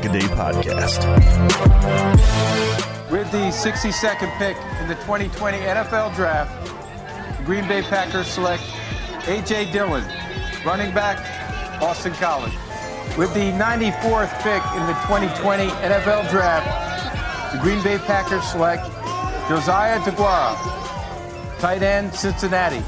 This is the Pack a Day Podcast. With the 62nd pick in the 2020 NFL Draft, the Green Bay Packers select A.J. Dillon, running back, Boston College. With the 94th pick in the 2020 NFL Draft, the Green Bay Packers select Josiah DeGuara, tight end, Cincinnati.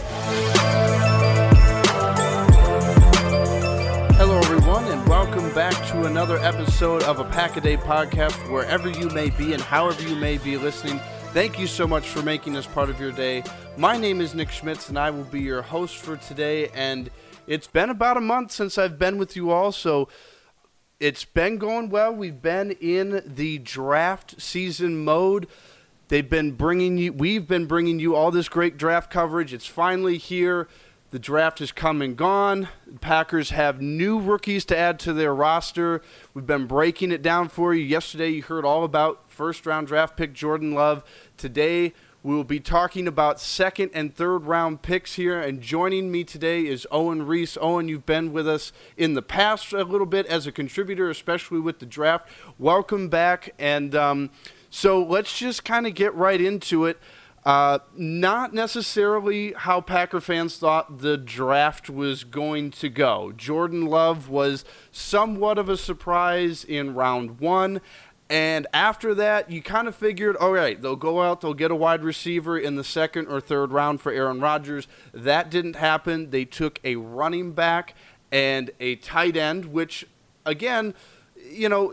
Welcome back to another episode of a Pack a Day podcast. Wherever you may be and however you may be listening, thank you so much for making us part of your day. My name is Nick Schmitz, and I will be your host for today. And it's been about a month since I've been with you all, so it's been going well. We've been in the draft season mode. They've been bringing you, we've been bringing you all this great draft coverage. It's finally here. The draft has come and gone. The Packers have new rookies to add to their roster. We've been breaking it down for you. Yesterday, you heard all about first round draft pick Jordan Love. Today, we will be talking about second and third round picks here. And joining me today is Owen Riese. Owen, you've been with us in the past a little bit as a contributor, especially with the draft. Welcome back. And um, so let's just kind of get right into it. Uh, not necessarily how Packer fans thought the draft was going to go. Jordan Love was somewhat of a surprise in round one. And after that, you kind of figured, all right, they'll go out, they'll get a wide receiver in the second or third round for Aaron Rodgers. That didn't happen. They took a running back and a tight end, which, again, you know,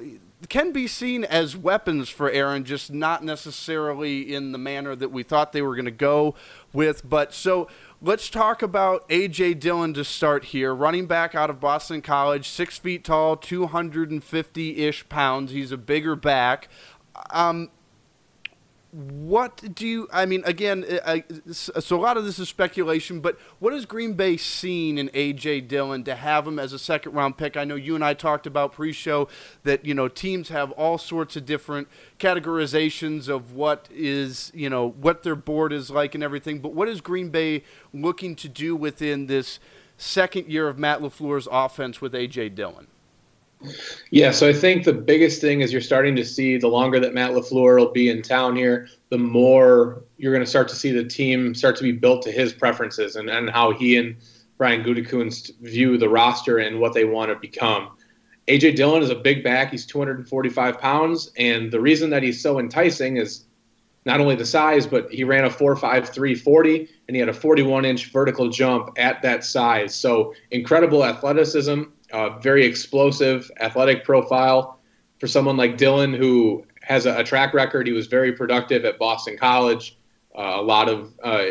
can be seen as weapons for Aaron, just not necessarily in the manner that we thought they were going to go with. But so let's talk about A.J. Dillon to start here. Running back out of Boston College, six feet tall, 250 ish pounds. He's a bigger back. Um, what do you? I mean, again, uh, I, so a lot of this is speculation, but what has Green Bay seen in AJ Dillon to have him as a second round pick? I know you and I talked about pre-show that you know teams have all sorts of different categorizations of what is you know what their board is like and everything. But what is Green Bay looking to do within this second year of Matt LaFleur's offense with AJ Dillon? Yeah, so I think the biggest thing is you're starting to see the longer that Matt LaFleur will be in town here, the more you're going to start to see the team start to be built to his preferences and, and how he and Brian Gutekunst view the roster and what they want to become. AJ Dillon is a big back. He's 245 pounds, and the reason that he's so enticing is not only the size, but he ran a 4.53 40, and he had a 41 inch vertical jump at that size. So incredible athleticism, very explosive athletic profile for someone like Dillon, who has a, a track record. He was very productive at Boston College. Uh, a lot of uh,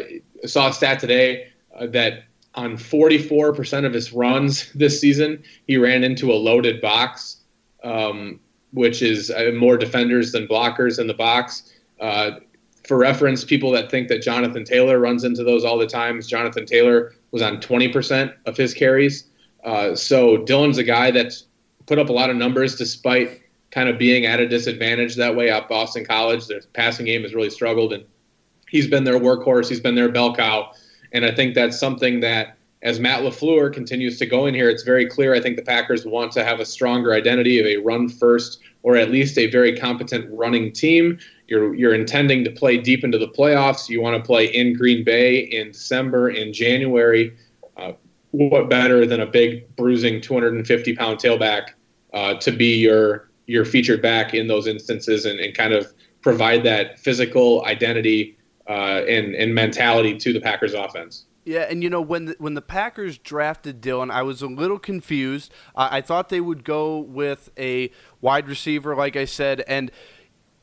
saw a stat today uh, that on 44% of his runs this season, he ran into a loaded box, um, which is uh, more defenders than blockers in the box. For reference, people that think that Jonathan Taylor runs into those all the time, Jonathan Taylor was on 20% of his carries. Uh, so Dillon's a guy that's put up a lot of numbers despite kind of being at a disadvantage that way at Boston College. Their passing game has really struggled, and he's been their workhorse. He's been their bell cow. And I think that's something that as Matt LaFleur continues to go in here, it's very clear. I think the Packers want to have a stronger identity of a run first or at least a very competent running team. You're, you're intending to play deep into the playoffs. You want to play in Green Bay in December, in January. Uh, what better than a big, bruising 250 pound tailback uh, to be your, your featured back in those instances and, and kind of provide that physical identity uh, and, and mentality to the Packers offense. Yeah, and you know when the, when the Packers drafted Dillon, I was a little confused. I thought they would go with a wide receiver, like I said, and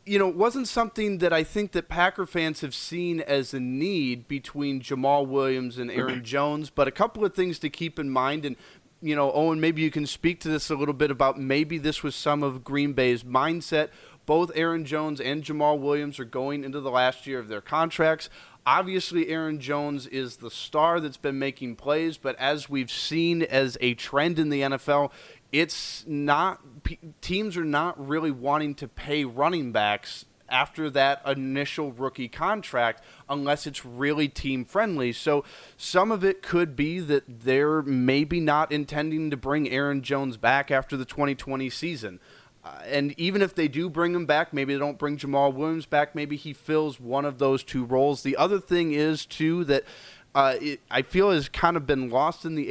you know, it wasn't something that I think that Packer fans have seen as a need between Jamaal Williams and Aaron Jones. But a couple of things to keep in mind, and you know, Owen, maybe you can speak to this a little bit about maybe this was some of Green Bay's mindset. Both Aaron Jones and Jamaal Williams are going into the last year of their contracts. Obviously, Aaron Jones is the star that's been making plays, but as we've seen as a trend in the NFL, it's not teams are not really wanting to pay running backs after that initial rookie contract unless it's really team friendly. So some of it could be that they're maybe not intending to bring Aaron Jones back after the 2020 season. Uh, and even if they do bring him back, maybe they don't bring Jamaal Williams back. Maybe he fills one of those two roles. The other thing is too that uh, it, I feel has kind of been lost in the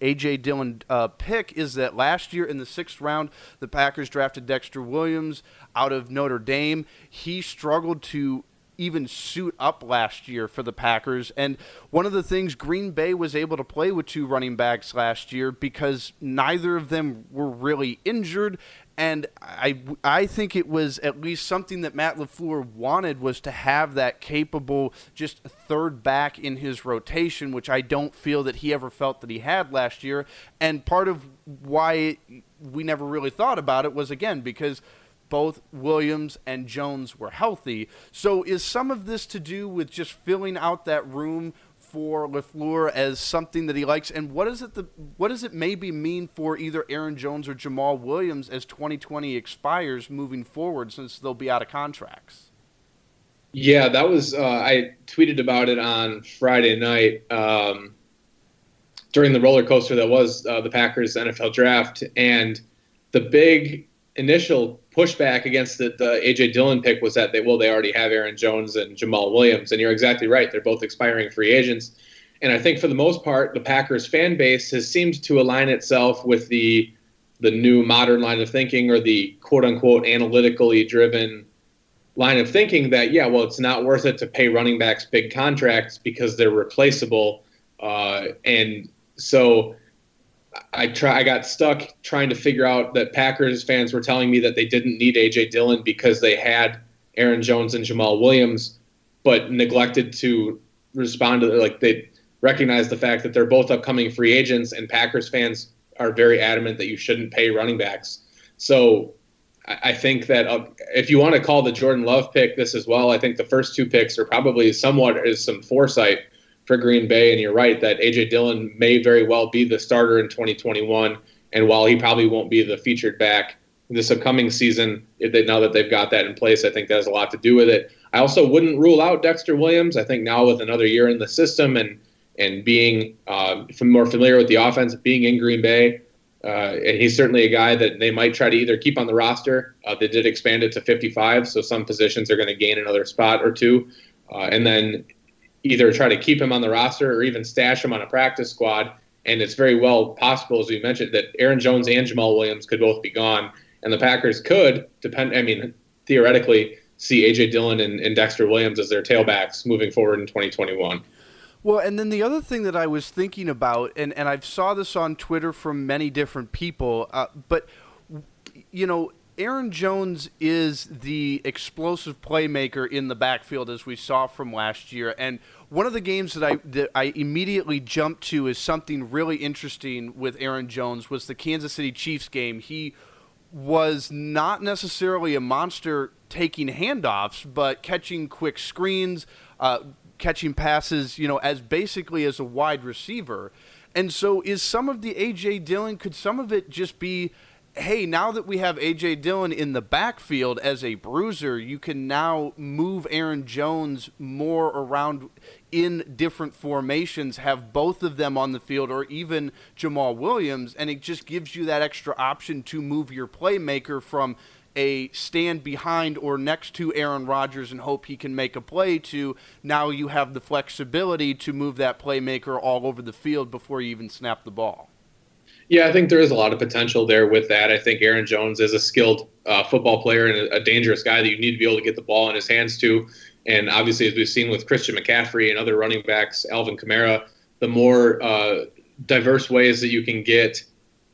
AJ Dillon uh, pick is that last year in the sixth round, the Packers drafted Dexter Williams out of Notre Dame. He struggled to even suit up last year for the Packers. And one of the things Green Bay was able to play with two running backs last year because neither of them were really injured and I, I think it was at least something that Matt LaFleur wanted was to have that capable just third back in his rotation, which I don't feel that he ever felt that he had last year. And part of why we never really thought about it was, again, because both Williams and Jones were healthy. So is some of this to do with just filling out that room for Lafleur as something that he likes, and what is it the what does it maybe mean for either Aaron Jones or Jamaal Williams as 2020 expires moving forward, since they'll be out of contracts? Yeah, that was uh, I tweeted about it on Friday night um, during the roller coaster that was uh, the Packers NFL draft, and the big initial pushback against the, the AJ Dillon pick was that they well they already have Aaron Jones and Jamaal Williams, and you're exactly right. They're both expiring free agents, and I think for the most part, the Packers fan base has seemed to align itself with the the new modern line of thinking or the quote unquote analytically driven line of thinking that yeah, well, it's not worth it to pay running backs big contracts because they're replaceable, uh, and so I try I got stuck trying to figure out that Packers fans were telling me that they didn't need AJ Dillon because they had Aaron Jones and Jamaal Williams, but neglected to respond to like they recognize the fact that they're both upcoming free agents and Packers fans are very adamant that you shouldn't pay running backs. So I think that uh, if you want to call the Jordan Love pick this as well, I think the first two picks are probably somewhat as some foresight for Green Bay. And you're right that AJ Dillon may very well be the starter in 2021. And while he probably won't be the featured back this upcoming season, if they, now that they've got that in place, I think that has a lot to do with it. I also wouldn't rule out Dexter Williams. I think now with another year in the system and and being uh, more familiar with the offense, being in Green Bay, uh, and he's certainly a guy that they might try to either keep on the roster. Uh, they did expand it to 55, so some positions are going to gain another spot or two. Uh, and then either try to keep him on the roster or even stash him on a practice squad And it's very well possible, as we mentioned, that Aaron Jones and Jamaal Williams could both be gone. And the Packers could, depend, I mean, theoretically, see A.J. Dillon and, and Dexter Williams as their tailbacks moving forward in 2021. Well, and then the other thing that I was thinking about, and, and I saw this on Twitter from many different people, uh, but, you know, Aaron Jones is the explosive playmaker in the backfield as we saw from last year. And one of the games that I that I immediately jumped to is something really interesting with Aaron Jones was the Kansas City Chiefs game. He was not necessarily a monster taking handoffs, but catching quick screens, uh, catching passes, you know, as basically as a wide receiver. And so, is some of the AJ Dillon? Could some of it just be hey, now that we have AJ Dillon in the backfield as a bruiser, you can now move Aaron Jones more around in different formations, have both of them on the field, or even Jamaal Williams, and it just gives you that extra option to move your playmaker from a stand behind or next to Aaron Rodgers and hope he can make a play to now you have the flexibility to move that playmaker all over the field before you even snap the ball. Yeah, I think there is a lot of potential there with that. I think Aaron Jones is a skilled uh, football player and a, dangerous guy that you need to be able to get the ball in his hands to. And obviously, as we've seen with Christian McCaffrey and other running backs, Alvin Kamara, the more uh, diverse ways that you can get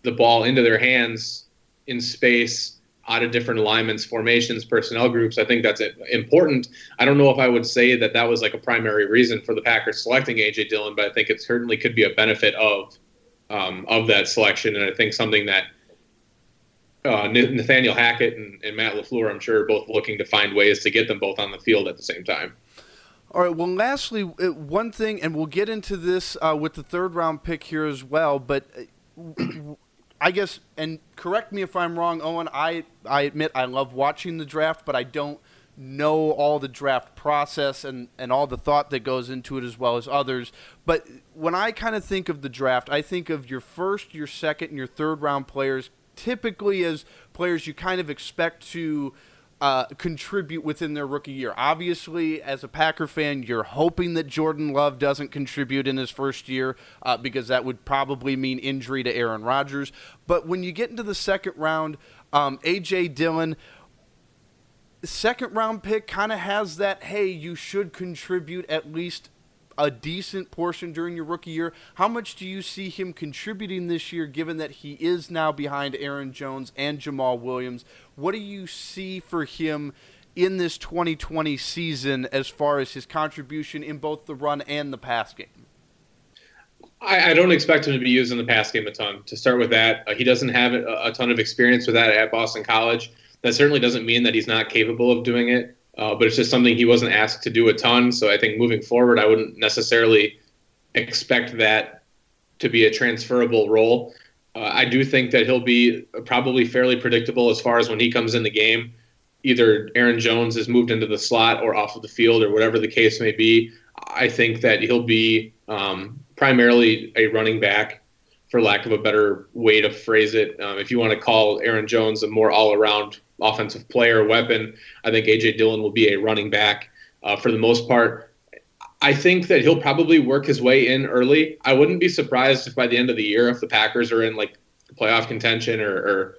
the ball into their hands in space, out of different alignments, formations, personnel groups, I think that's important. I don't know if I would say that that was like a primary reason for the Packers selecting AJ Dillon, but I think it certainly could be a benefit of um, of that selection, and I think something that uh, Nathaniel Hackett and, and, Matt LaFleur, I'm sure, are both looking to find ways to get them both on the field at the same time. All right. Well, lastly, uh, one thing, and we'll get into this uh, with the third round pick here as well, but. Uh, I guess, and correct me if I'm wrong, Owen. I, I admit I love watching the draft, but I don't know all the draft process and, and all the thought that goes into it as well as others. But when I kind of think of the draft, I think of your first, your second, and your third round players typically as players you kind of expect to uh, contribute within their rookie year. Obviously, as a Packer fan, you're hoping that Jordan Love doesn't contribute in his first year uh, because that would probably mean injury to Aaron Rodgers. But when you get into the second round, um, A.J. Dillon, second round pick kind of has that hey you should contribute at least a decent portion during your rookie year how much do you see him contributing this year given that he is now behind Aaron Jones and Jamaal Williams what do you see for him in this 2020 season as far as his contribution in both the run and the pass game I, I don't expect him to be used in the pass game a ton. To start with that, uh, he doesn't have a, a ton of experience with that at Boston College. That certainly doesn't mean that he's not capable of doing it, uh, but it's just something he wasn't asked to do a ton. So I think moving forward, I wouldn't necessarily expect that to be a transferable role. Uh, I do think that he'll be probably fairly predictable as far as when he comes in the game. Either Aaron Jones is moved into the slot or off of the field or whatever the case may be. I think that he'll be um, primarily a running back for lack of a better way to phrase it. Um, if you want to call Aaron Jones a more all around offensive player, weapon. I think AJ Dillon will be a running back uh, for the most part. I think that he'll probably work his way in early. I wouldn't be surprised if by the end of the year, if the Packers are in like playoff contention or, or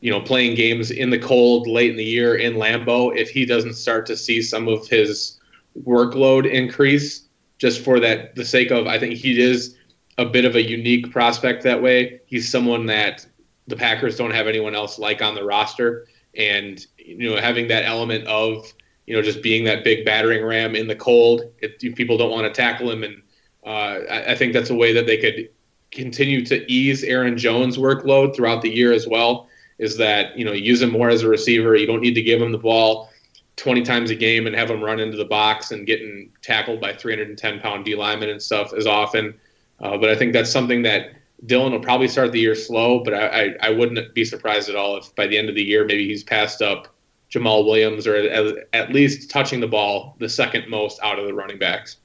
you know playing games in the cold late in the year in Lambeau, if he doesn't start to see some of his workload increase, just for that the sake of I think he is a bit of a unique prospect that way. He's someone that the Packers don't have anyone else like on the roster and you know having that element of you know just being that big battering ram in the cold. It, people don't want to tackle him, and uh, I, I think that's a way that they could continue to ease Aaron Jones' workload throughout the year as well. Is that you know use him more as a receiver. You don't need to give him the ball 20 times a game and have him run into the box and getting tackled by 310 pound D linemen and stuff as often. Uh, but I think that's something that Dillon will probably start the year slow, but I, I, I, wouldn't be surprised at all if by the end of the year maybe he's passed up Jamaal Williams or at, at least touching the ball the second most out of the running backs.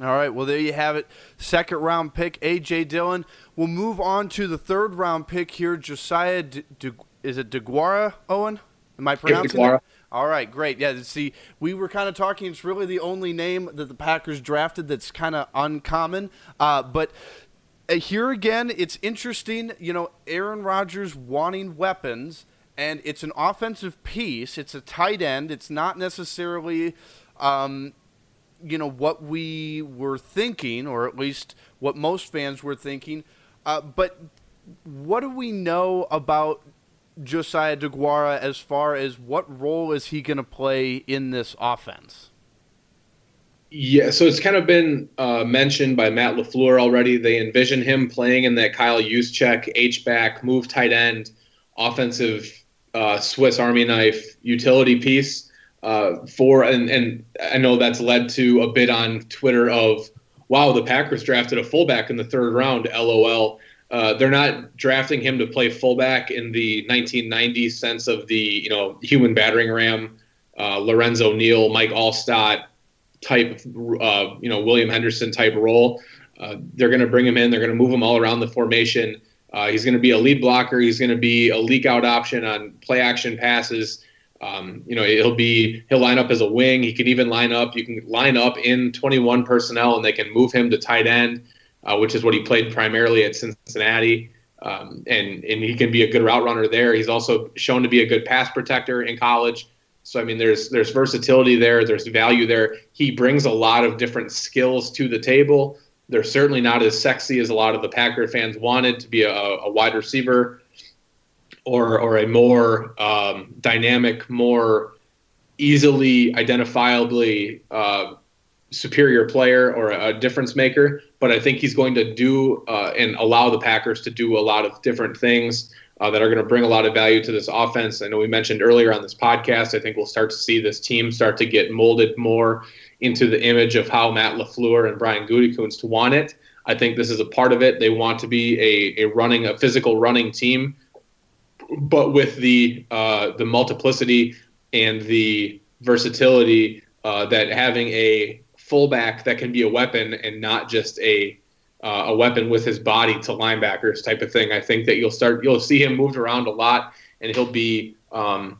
All right, well there you have it. Second round pick AJ Dillon. We'll move on to the third round pick here, Josiah. Is it DeGuara Owen? Am I pronouncing it? All right, great. Yeah, see, we were kind of talking. It's really the only name that the Packers drafted that's kind of uncommon. Uh, but here again, it's interesting. You know, Aaron Rodgers wanting weapons, and it's an offensive piece. It's a tight end. It's not necessarily, um, you know, what we were thinking, or at least what most fans were thinking. Uh, but what do we know about Josiah DeGuara as far as what role is he going to play in this offense? Yeah, so it's kind of been uh, mentioned by Matt LaFleur already. They envision him playing in that Kyle Juszczyk H back move tight end offensive uh, Swiss Army knife utility piece uh, for and and I know that's led to a bit on Twitter of wow the Packers drafted a fullback in the third round. LOL. Uh, they're not drafting him to play fullback in the 1990 sense of the you know human battering ram, uh, Lorenzo Neal, Mike Alstott type, uh, you know William Henderson type role. Uh, they're going to bring him in. They're going to move him all around the formation. Uh, he's going to be a lead blocker. He's going to be a leak out option on play action passes. Um, you know, he'll be he'll line up as a wing. He can even line up. You can line up in 21 personnel, and they can move him to tight end uh, which is what he played primarily at Cincinnati. Um, and and he can be a good route runner there. He's also shown to be a good pass protector in college. So I mean, there's there's versatility there. There's value there. He brings a lot of different skills to the table. They're certainly not as sexy as a lot of the Packer fans wanted to be a, a wide receiver, or or a more um, dynamic, more easily identifiably uh, superior player or a difference maker, but I think he's going to do uh, and allow the Packers to do a lot of different things uh, that are going to bring a lot of value to this offense. I know we mentioned earlier on this podcast, I think we'll start to see this team start to get molded more into the image of how Matt LaFleur and Brian Gutekunst want it. I think this is a part of it. They want to be a, a running, a physical running team, but with the uh, the multiplicity and the versatility uh, that having a fullback that can be a weapon and not just a uh, a weapon with his body to linebackers type of thing. I think that you'll start you'll see him moved around a lot, and he'll be um,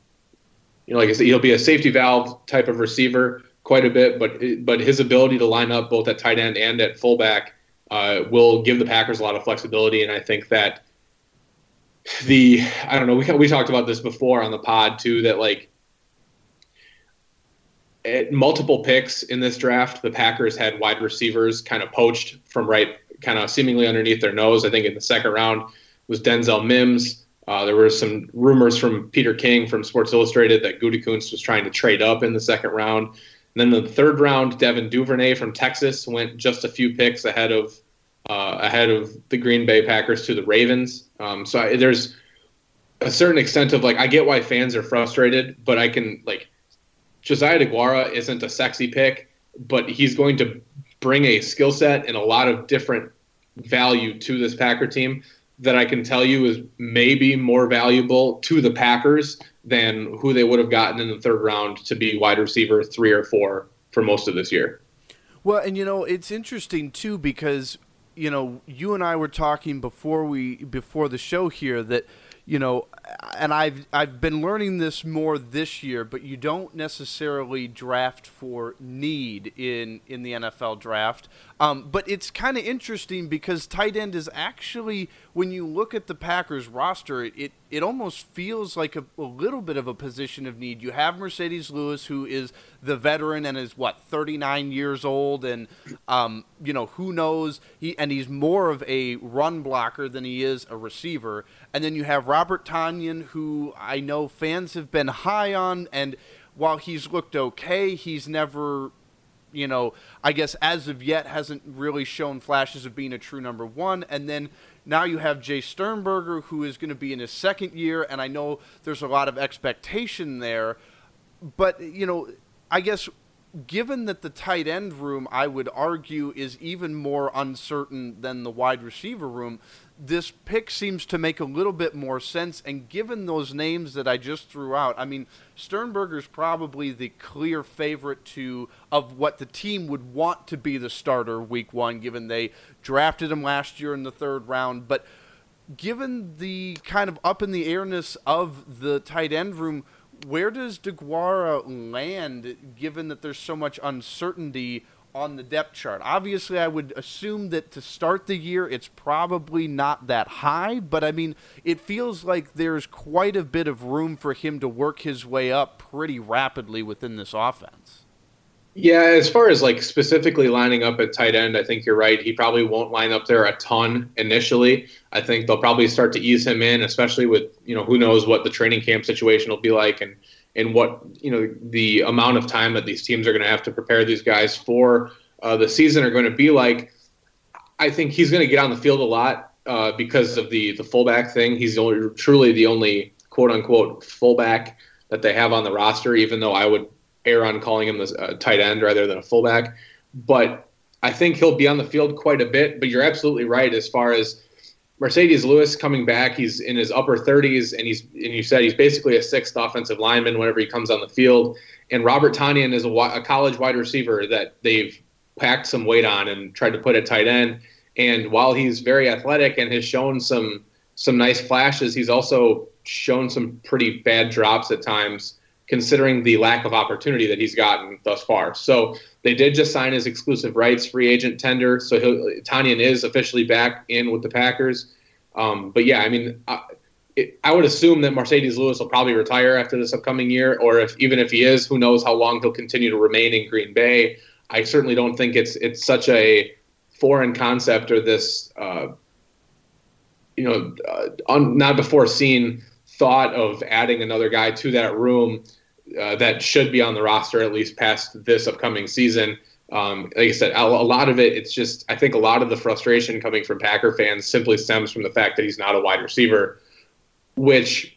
you know like I said, he'll be a safety valve type of receiver quite a bit, but but his ability to line up both at tight end and at fullback uh, will give the Packers a lot of flexibility, and I think that the I don't know we we talked about this before on the pod too that like at multiple picks in this draft, the Packers had wide receivers kind of poached from right, kind of seemingly underneath their nose. I think in the second round was Denzel Mims. Uh, there were some rumors from Peter King from Sports Illustrated that Gutekunst was trying to trade up in the second round. And then the third round, Devin Duvernay from Texas went just a few picks ahead of uh, ahead of the Green Bay Packers to the Ravens. Um, so I, there's a certain extent of like I get why fans are frustrated, but I can like Josiah DeGuara isn't a sexy pick, but he's going to bring a skill set and a lot of different value to this Packer team that I can tell you is maybe more valuable to the Packers than who they would have gotten in the third round to be wide receiver three or four for most of this year. Well, and you know, it's interesting too because you know, you and I were talking before we before the show here that you know, and I've I've been learning this more this year, but you don't necessarily draft for need in in the NFL draft. Um, but it's kind of interesting because tight end is actually when you look at the Packers roster, it it, it almost feels like a, a little bit of a position of need. You have Marcedes Lewis, who is the veteran and is what 39 years old, and um, you know who knows he and he's more of a run blocker than he is a receiver. And then you have Robert Tonyan, who I know fans have been high on, and while he's looked okay, he's never, you know, I guess as of yet hasn't really shown flashes of being a true number one. And then now you have Jace Sternberger, who is going to be in his second year, and I know there's a lot of expectation there. But, you know, I guess given that the tight end room, I would argue, is even more uncertain than the wide receiver room, this pick seems to make a little bit more sense. And given those names that I just threw out, I mean, Sternberger's probably the clear favorite to of what the team would want to be the starter week one, given they drafted him last year in the third round. But given the kind of up in the airness of the tight end room, where does DeGuara land, given that there's so much uncertainty on the depth chart. Obviously, I would assume that to start the year, it's probably not that high, but I mean, it feels like there's quite a bit of room for him to work his way up pretty rapidly within this offense. Yeah, as far as like specifically lining up at tight end, I think you're right. He probably won't line up there a ton initially. I think they'll probably start to ease him in, especially with you know who knows what the training camp situation will be like and and what you know the amount of time that these teams are going to have to prepare these guys for uh, the season are going to be like. I think he's going to get on the field a lot uh, because of the the fullback thing. He's only, truly the only quote unquote fullback that they have on the roster. Even though I would err on calling him a tight end rather than a fullback, but I think he'll be on the field quite a bit. But you're absolutely right as far as Marcedes Lewis coming back. He's in his upper 30s, and he's and you said he's basically a sixth offensive lineman whenever he comes on the field. And Robert Tonyan is a, a college wide receiver that they've packed some weight on and tried to put at tight end. And while he's very athletic and has shown some some nice flashes, he's also shown some pretty bad drops at times considering the lack of opportunity that he's gotten thus far. So they did just sign his exclusive rights free agent tender. So Tonyan is officially back in with the Packers. Um, but yeah, I mean, I, it, I would assume that Marcedes Lewis will probably retire after this upcoming year, or if even if he is, who knows how long he'll continue to remain in Green Bay. I certainly don't think it's it's such a foreign concept or this, uh, you know, uh, un, not before seen thought of adding another guy to that room uh, that should be on the roster at least past this upcoming season. Um, like I said, a, lot of it, it's just, I think a lot of the frustration coming from Packer fans simply stems from the fact that he's not a wide receiver, which,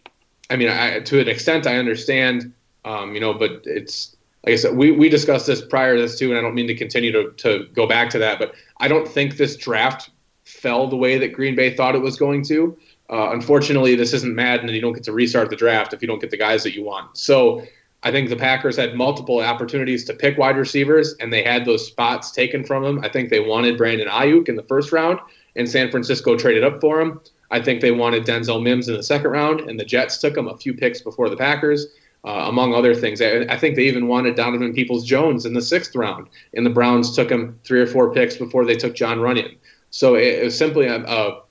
I mean, I, to an extent, I understand, um, you know, but it's, like I said, we, we discussed this prior to this too, and I don't mean to continue to, to go back to that, but I don't think this draft fell the way that Green Bay thought it was going to. Uh, unfortunately, this isn't Madden, and you don't get to restart the draft if you don't get the guys that you want. So I think the Packers had multiple opportunities to pick wide receivers, and they had those spots taken from them. I think they wanted Brandon Aiyuk in the first round, and San Francisco traded up for him. I think they wanted Denzel Mims in the second round, and the Jets took him a few picks before the Packers, uh, among other things. I, I, think they even wanted Donovan Peoples Jones in the sixth round, and the Browns took him three or four picks before they took Jon Runyan. So it, it was simply a, a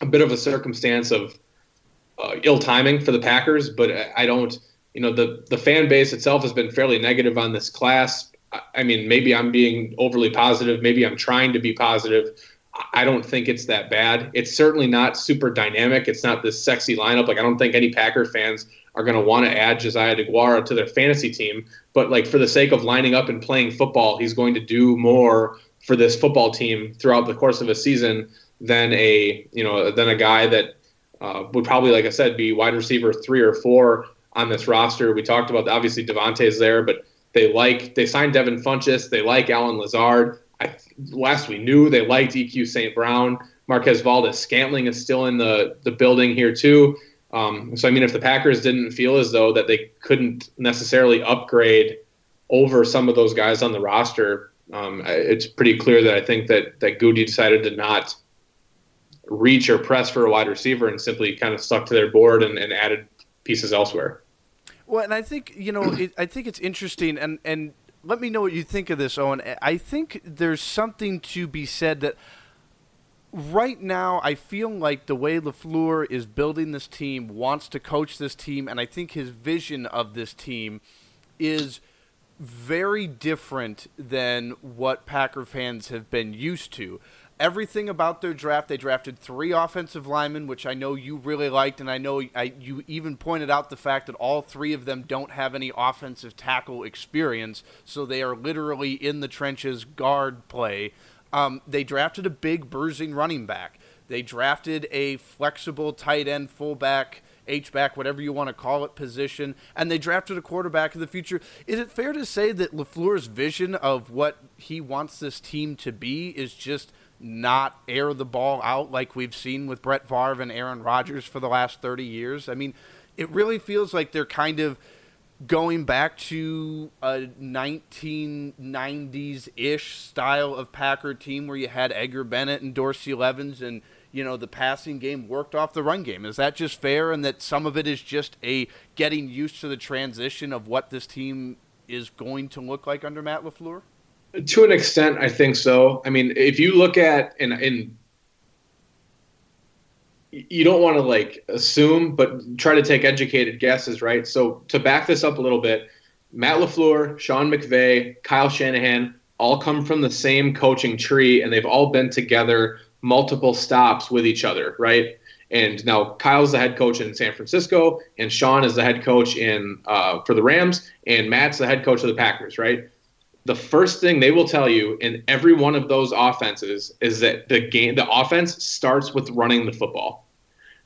a bit of a circumstance of uh, ill timing for the Packers, but I don't. You know, the the fan base itself has been fairly negative on this class. I mean, maybe I'm being overly positive. Maybe I'm trying to be positive. I don't think it's that bad. It's certainly not super dynamic. It's not this sexy lineup. Like I don't think any Packer fans are going to want to add Josiah DeGuara to their fantasy team. But like for the sake of lining up and playing football, he's going to do more for this football team throughout the course of a season than a you know than a guy that uh, would probably, like I said, be wide receiver three or four on this roster. We talked about obviously Davante's there, but they like they signed Devin Funchess, they like Allen Lazard. I, last we knew they liked EQ St. Brown. Marquez Valdes Scantling is still in the the building here too. Um, so I mean, if the Packers didn't feel as though that they couldn't necessarily upgrade over some of those guys on the roster, um, it's pretty clear that I think that that Goody decided to not reach or press for a wide receiver and simply kind of stuck to their board and, and added pieces elsewhere. Well, and I think you know, it, I think it's interesting, and and let me know what you think of this, Owen. I think there's something to be said that right now I feel like the way LaFleur is building this team, wants to coach this team, and I think his vision of this team is very different than what Packer fans have been used to everything about their draft. They drafted three offensive linemen, which I know you really liked, and I know I, you even pointed out the fact that all three of them don't have any offensive tackle experience, so they are literally in the trenches guard play. Um, they drafted a big bruising running back. They drafted a flexible tight end fullback. H back, whatever you want to call it, position, and they drafted a quarterback of the future. Is it fair to say that LaFleur's vision of what he wants this team to be is just not air the ball out like we've seen with Brett Favre and Aaron Rodgers for the last 30 years. I mean, it really feels like they're kind of going back to a 1990s ish style of Packer team where you had Edgar Bennett and Dorsey Levens and you know the passing game worked off the run game. Is that just fair and that some of it is just a getting used to the transition of what this team is going to look like under Matt LaFleur? To an extent, I think so. I mean, if you look at and and you don't want to like assume, but try to take educated guesses, right? So to back this up a little bit, Matt LaFleur, Sean McVay, Kyle Shanahan all come from the same coaching tree, and they've all been together multiple stops with each other, right? And now Kyle's the head coach in San Francisco, and Sean is the head coach in uh, for the Rams, and Matt's the head coach of the Packers, right? The first thing they will tell you in every one of those offenses is that the game, the offense starts with running the football,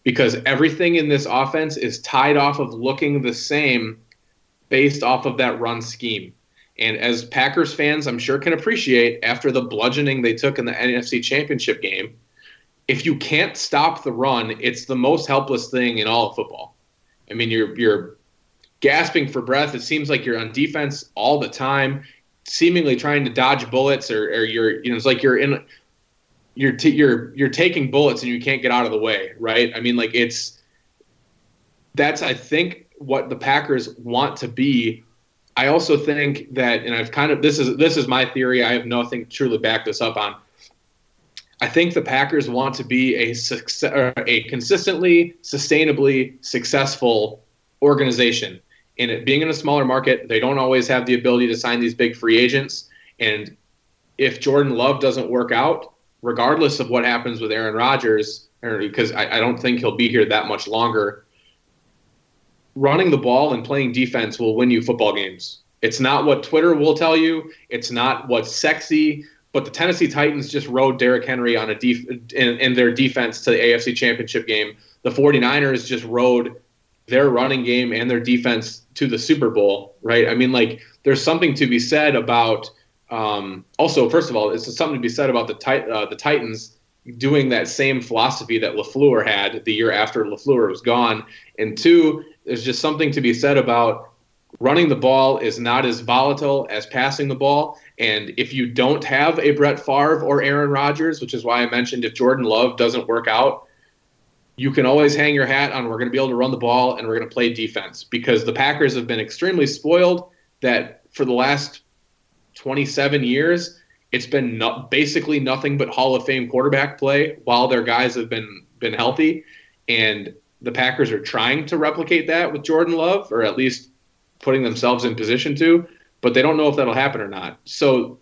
because everything in this offense is tied off of looking the same, based off of that run scheme. And as Packers fans, I'm sure can appreciate after the bludgeoning they took in the NFC Championship game if you can't stop the run, it's the most helpless thing in all of football. I mean, you're you're gasping for breath. It seems like you're on defense all the time, seemingly trying to dodge bullets, or, or you're you know it's like you're in you're t- you're you're taking bullets and you can't get out of the way, right? I mean, like it's that's I think what the Packers want to be. I also think that, and I've kind of this is this is my theory. I have nothing truly back this up on. I think the Packers want to be a success, a consistently, sustainably successful organization. And it being in a smaller market, they don't always have the ability to sign these big free agents. And if Jordan Love doesn't work out, regardless of what happens with Aaron Rodgers, because I, I don't think he'll be here that much longer, running the ball and playing defense will win you football games. It's not what Twitter will tell you. It's not what's sexy. But the Tennessee Titans just rode Derrick Henry on a def- in, in their defense to the AFC Championship game. The 49ers just rode their running game and their defense to the Super Bowl, right? I mean, like, there's something to be said about. Um, also, first of all, it's something to be said about the tit- uh, the Titans doing that same philosophy that Lafleur had the year after Lafleur was gone. And two, there's just something to be said about running the ball is not as volatile as passing the ball. And if you don't have a Brett Favre or Aaron Rodgers, which is why I mentioned if Jordan Love doesn't work out, you can always hang your hat on we're going to be able to run the ball and we're going to play defense because the Packers have been extremely spoiled that for the last 27 years, it's been no, basically nothing but Hall of Fame quarterback play while their guys have been been healthy. And the Packers are trying to replicate that with Jordan Love, or at least putting themselves in position to but they don't know if that'll happen or not. So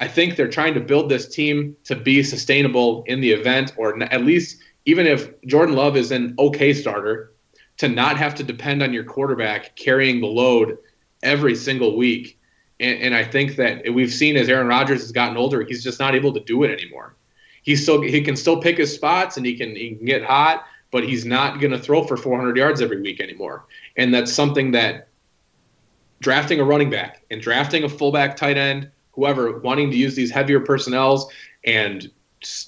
I think they're trying to build this team to be sustainable in the event, or at least even if Jordan Love is an okay starter, to not have to depend on your quarterback carrying the load every single week. And, and I think that we've seen as Aaron Rodgers has gotten older, he's just not able to do it anymore. He's still he can still pick his spots and he can he can get hot, but he's not going to throw for 400 yards every week anymore. And that's something that drafting a running back and drafting a fullback tight end, whoever, wanting to use these heavier personnels and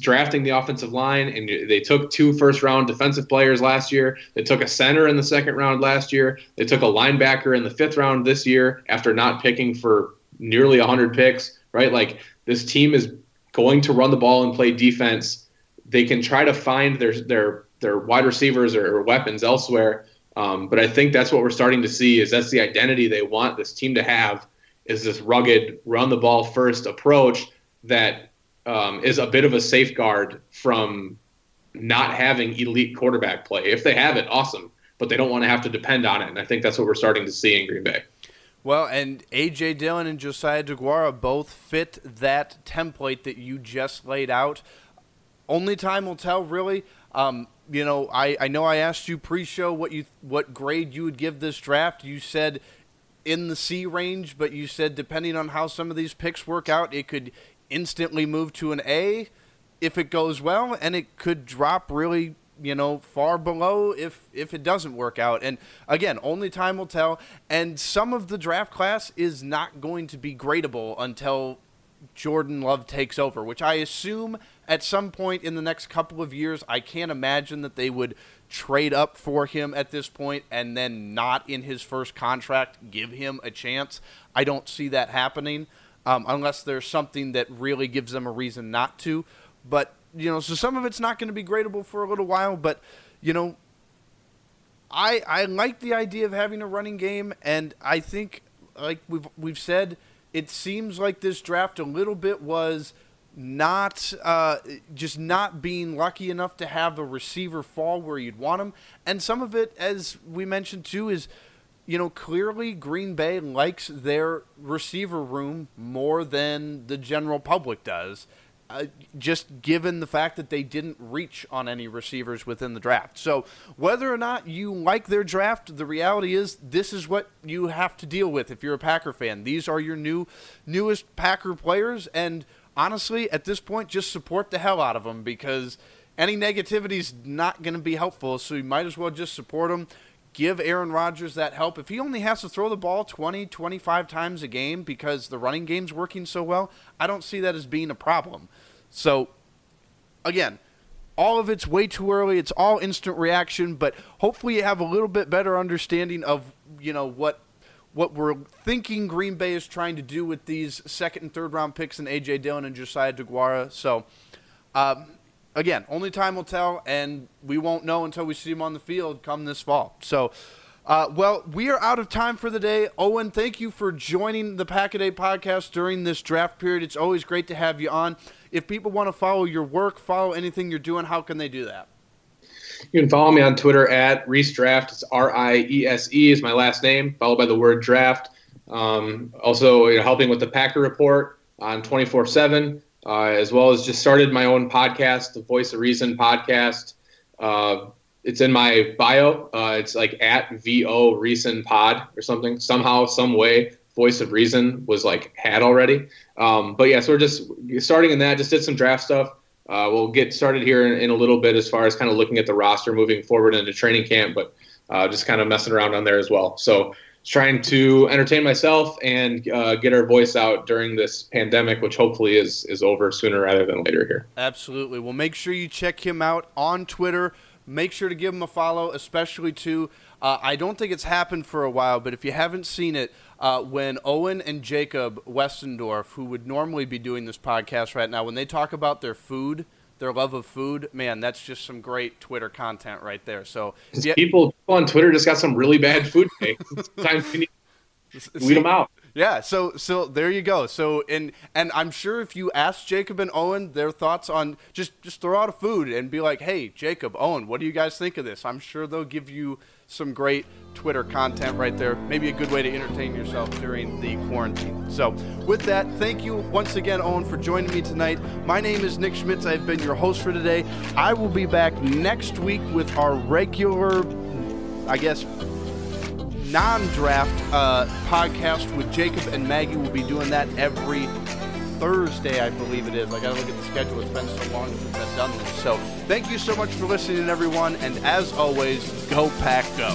drafting the offensive line. And they took two first round defensive players last year. They took a center in the second round last year. They took a linebacker in the fifth round this year after not picking for nearly 100 picks, right? Like this team is going to run the ball and play defense. They can try to find their, their, their wide receivers or, or weapons elsewhere um, but I think that's what we're starting to see is that's the identity they want this team to have is this rugged run the ball first approach that um, is a bit of a safeguard from not having elite quarterback play. If they have it, awesome, but they don't want to have to depend on it. And I think that's what we're starting to see in Green Bay. Well, and A.J. Dillon and Josiah DeGuara both fit that template that you just laid out. Only time will tell, really. Um, you know, I, I know I asked you pre-show what you what grade you would give this draft. You said in the C range, but you said depending on how some of these picks work out, it could instantly move to an A if it goes well, and it could drop really, you know, far below if if it doesn't work out. And again, only time will tell. And some of the draft class is not going to be gradable until Jordan Love takes over, which I assume at some point in the next couple of years, I can't imagine that they would trade up for him at this point and then not in his first contract give him a chance. I don't see that happening um, unless there's something that really gives them a reason not to. But, you know, so some of it's not going to be gradable for a little while, but, you know, I, I like the idea of having a running game, and I think, like we've, we've said – it seems like this draft a little bit was not uh, just not being lucky enough to have a receiver fall where you'd want him, and some of it, as we mentioned too, is you know clearly Green Bay likes their receiver room more than the general public does. Uh, just given the fact that they didn't reach on any receivers within the draft. So, whether or not you like their draft, the reality is this is what you have to deal with if you're a Packer fan. These are your new newest Packer players and honestly, at this point, just support the hell out of them because any negativity is not going to be helpful. So you might as well just support them. Give Aaron Rodgers that help. If he only has to throw the ball 20, 25 times a game because the running game's working so well, I don't see that as being a problem. So, again, all of it's way too early. It's all instant reaction, but hopefully you have a little bit better understanding of, you know, what what we're thinking Green Bay is trying to do with these second and third round picks in A.J. Dillon and Josiah DeGuara. So, um, again, only time will tell, and we won't know until we see him on the field come this fall. So, uh, well, we are out of time for the day. Owen, thank you for joining the Pack podcast during this draft period. It's always great to have you on. If people want to follow your work, follow anything you're doing, how can they do that? You can follow me on Twitter at Riese Draft. It's R I E S E is my last name, followed by the word draft. Um, also, you know, helping with the Packer Report on 24 uh, as well as just started my own podcast, the Voice of Reason podcast. Uh, it's in my bio. Uh, it's like at VO Reason Pod or something. Somehow, some way, Voice of Reason was like had already. Um, but yeah, so we're just starting in that. Just did some draft stuff. Uh, we'll get started here in, in, a little bit as far as kind of looking at the roster moving forward into training camp, but uh, just kind of messing around on there as well. So trying to entertain myself and uh, get our voice out during this pandemic, which hopefully is is over sooner rather than later here. Absolutely. Well, make sure you check him out on Twitter. Make sure to give him a follow, especially to. Uh, I don't think it's happened for a while, but if you haven't seen it, uh, when Owen and Jacob Westendorf, who would normally be doing this podcast right now, when they talk about their food, their love of food, man, that's just some great Twitter content right there. So yeah. people on Twitter just got some really bad food take. time we need weed them out. Yeah, so so there you go. So and and I'm sure if you ask Jacob and Owen their thoughts on just just throw out a food and be like, "Hey, Jacob, Owen, what do you guys think of this?" I'm sure they'll give you some great Twitter content right there. Maybe a good way to entertain yourself during the quarantine. So, with that, thank you once again, Owen, for joining me tonight. My name is Nick Schmitz. I've been your host for today. I will be back next week with our regular, I guess, non draft uh, podcast with Jacob and Maggie. We'll be doing that every Thursday, I believe it is. I got to look at the schedule. It's been so long since I've done this. So thank you so much for listening, everyone. And as always, go pack, go.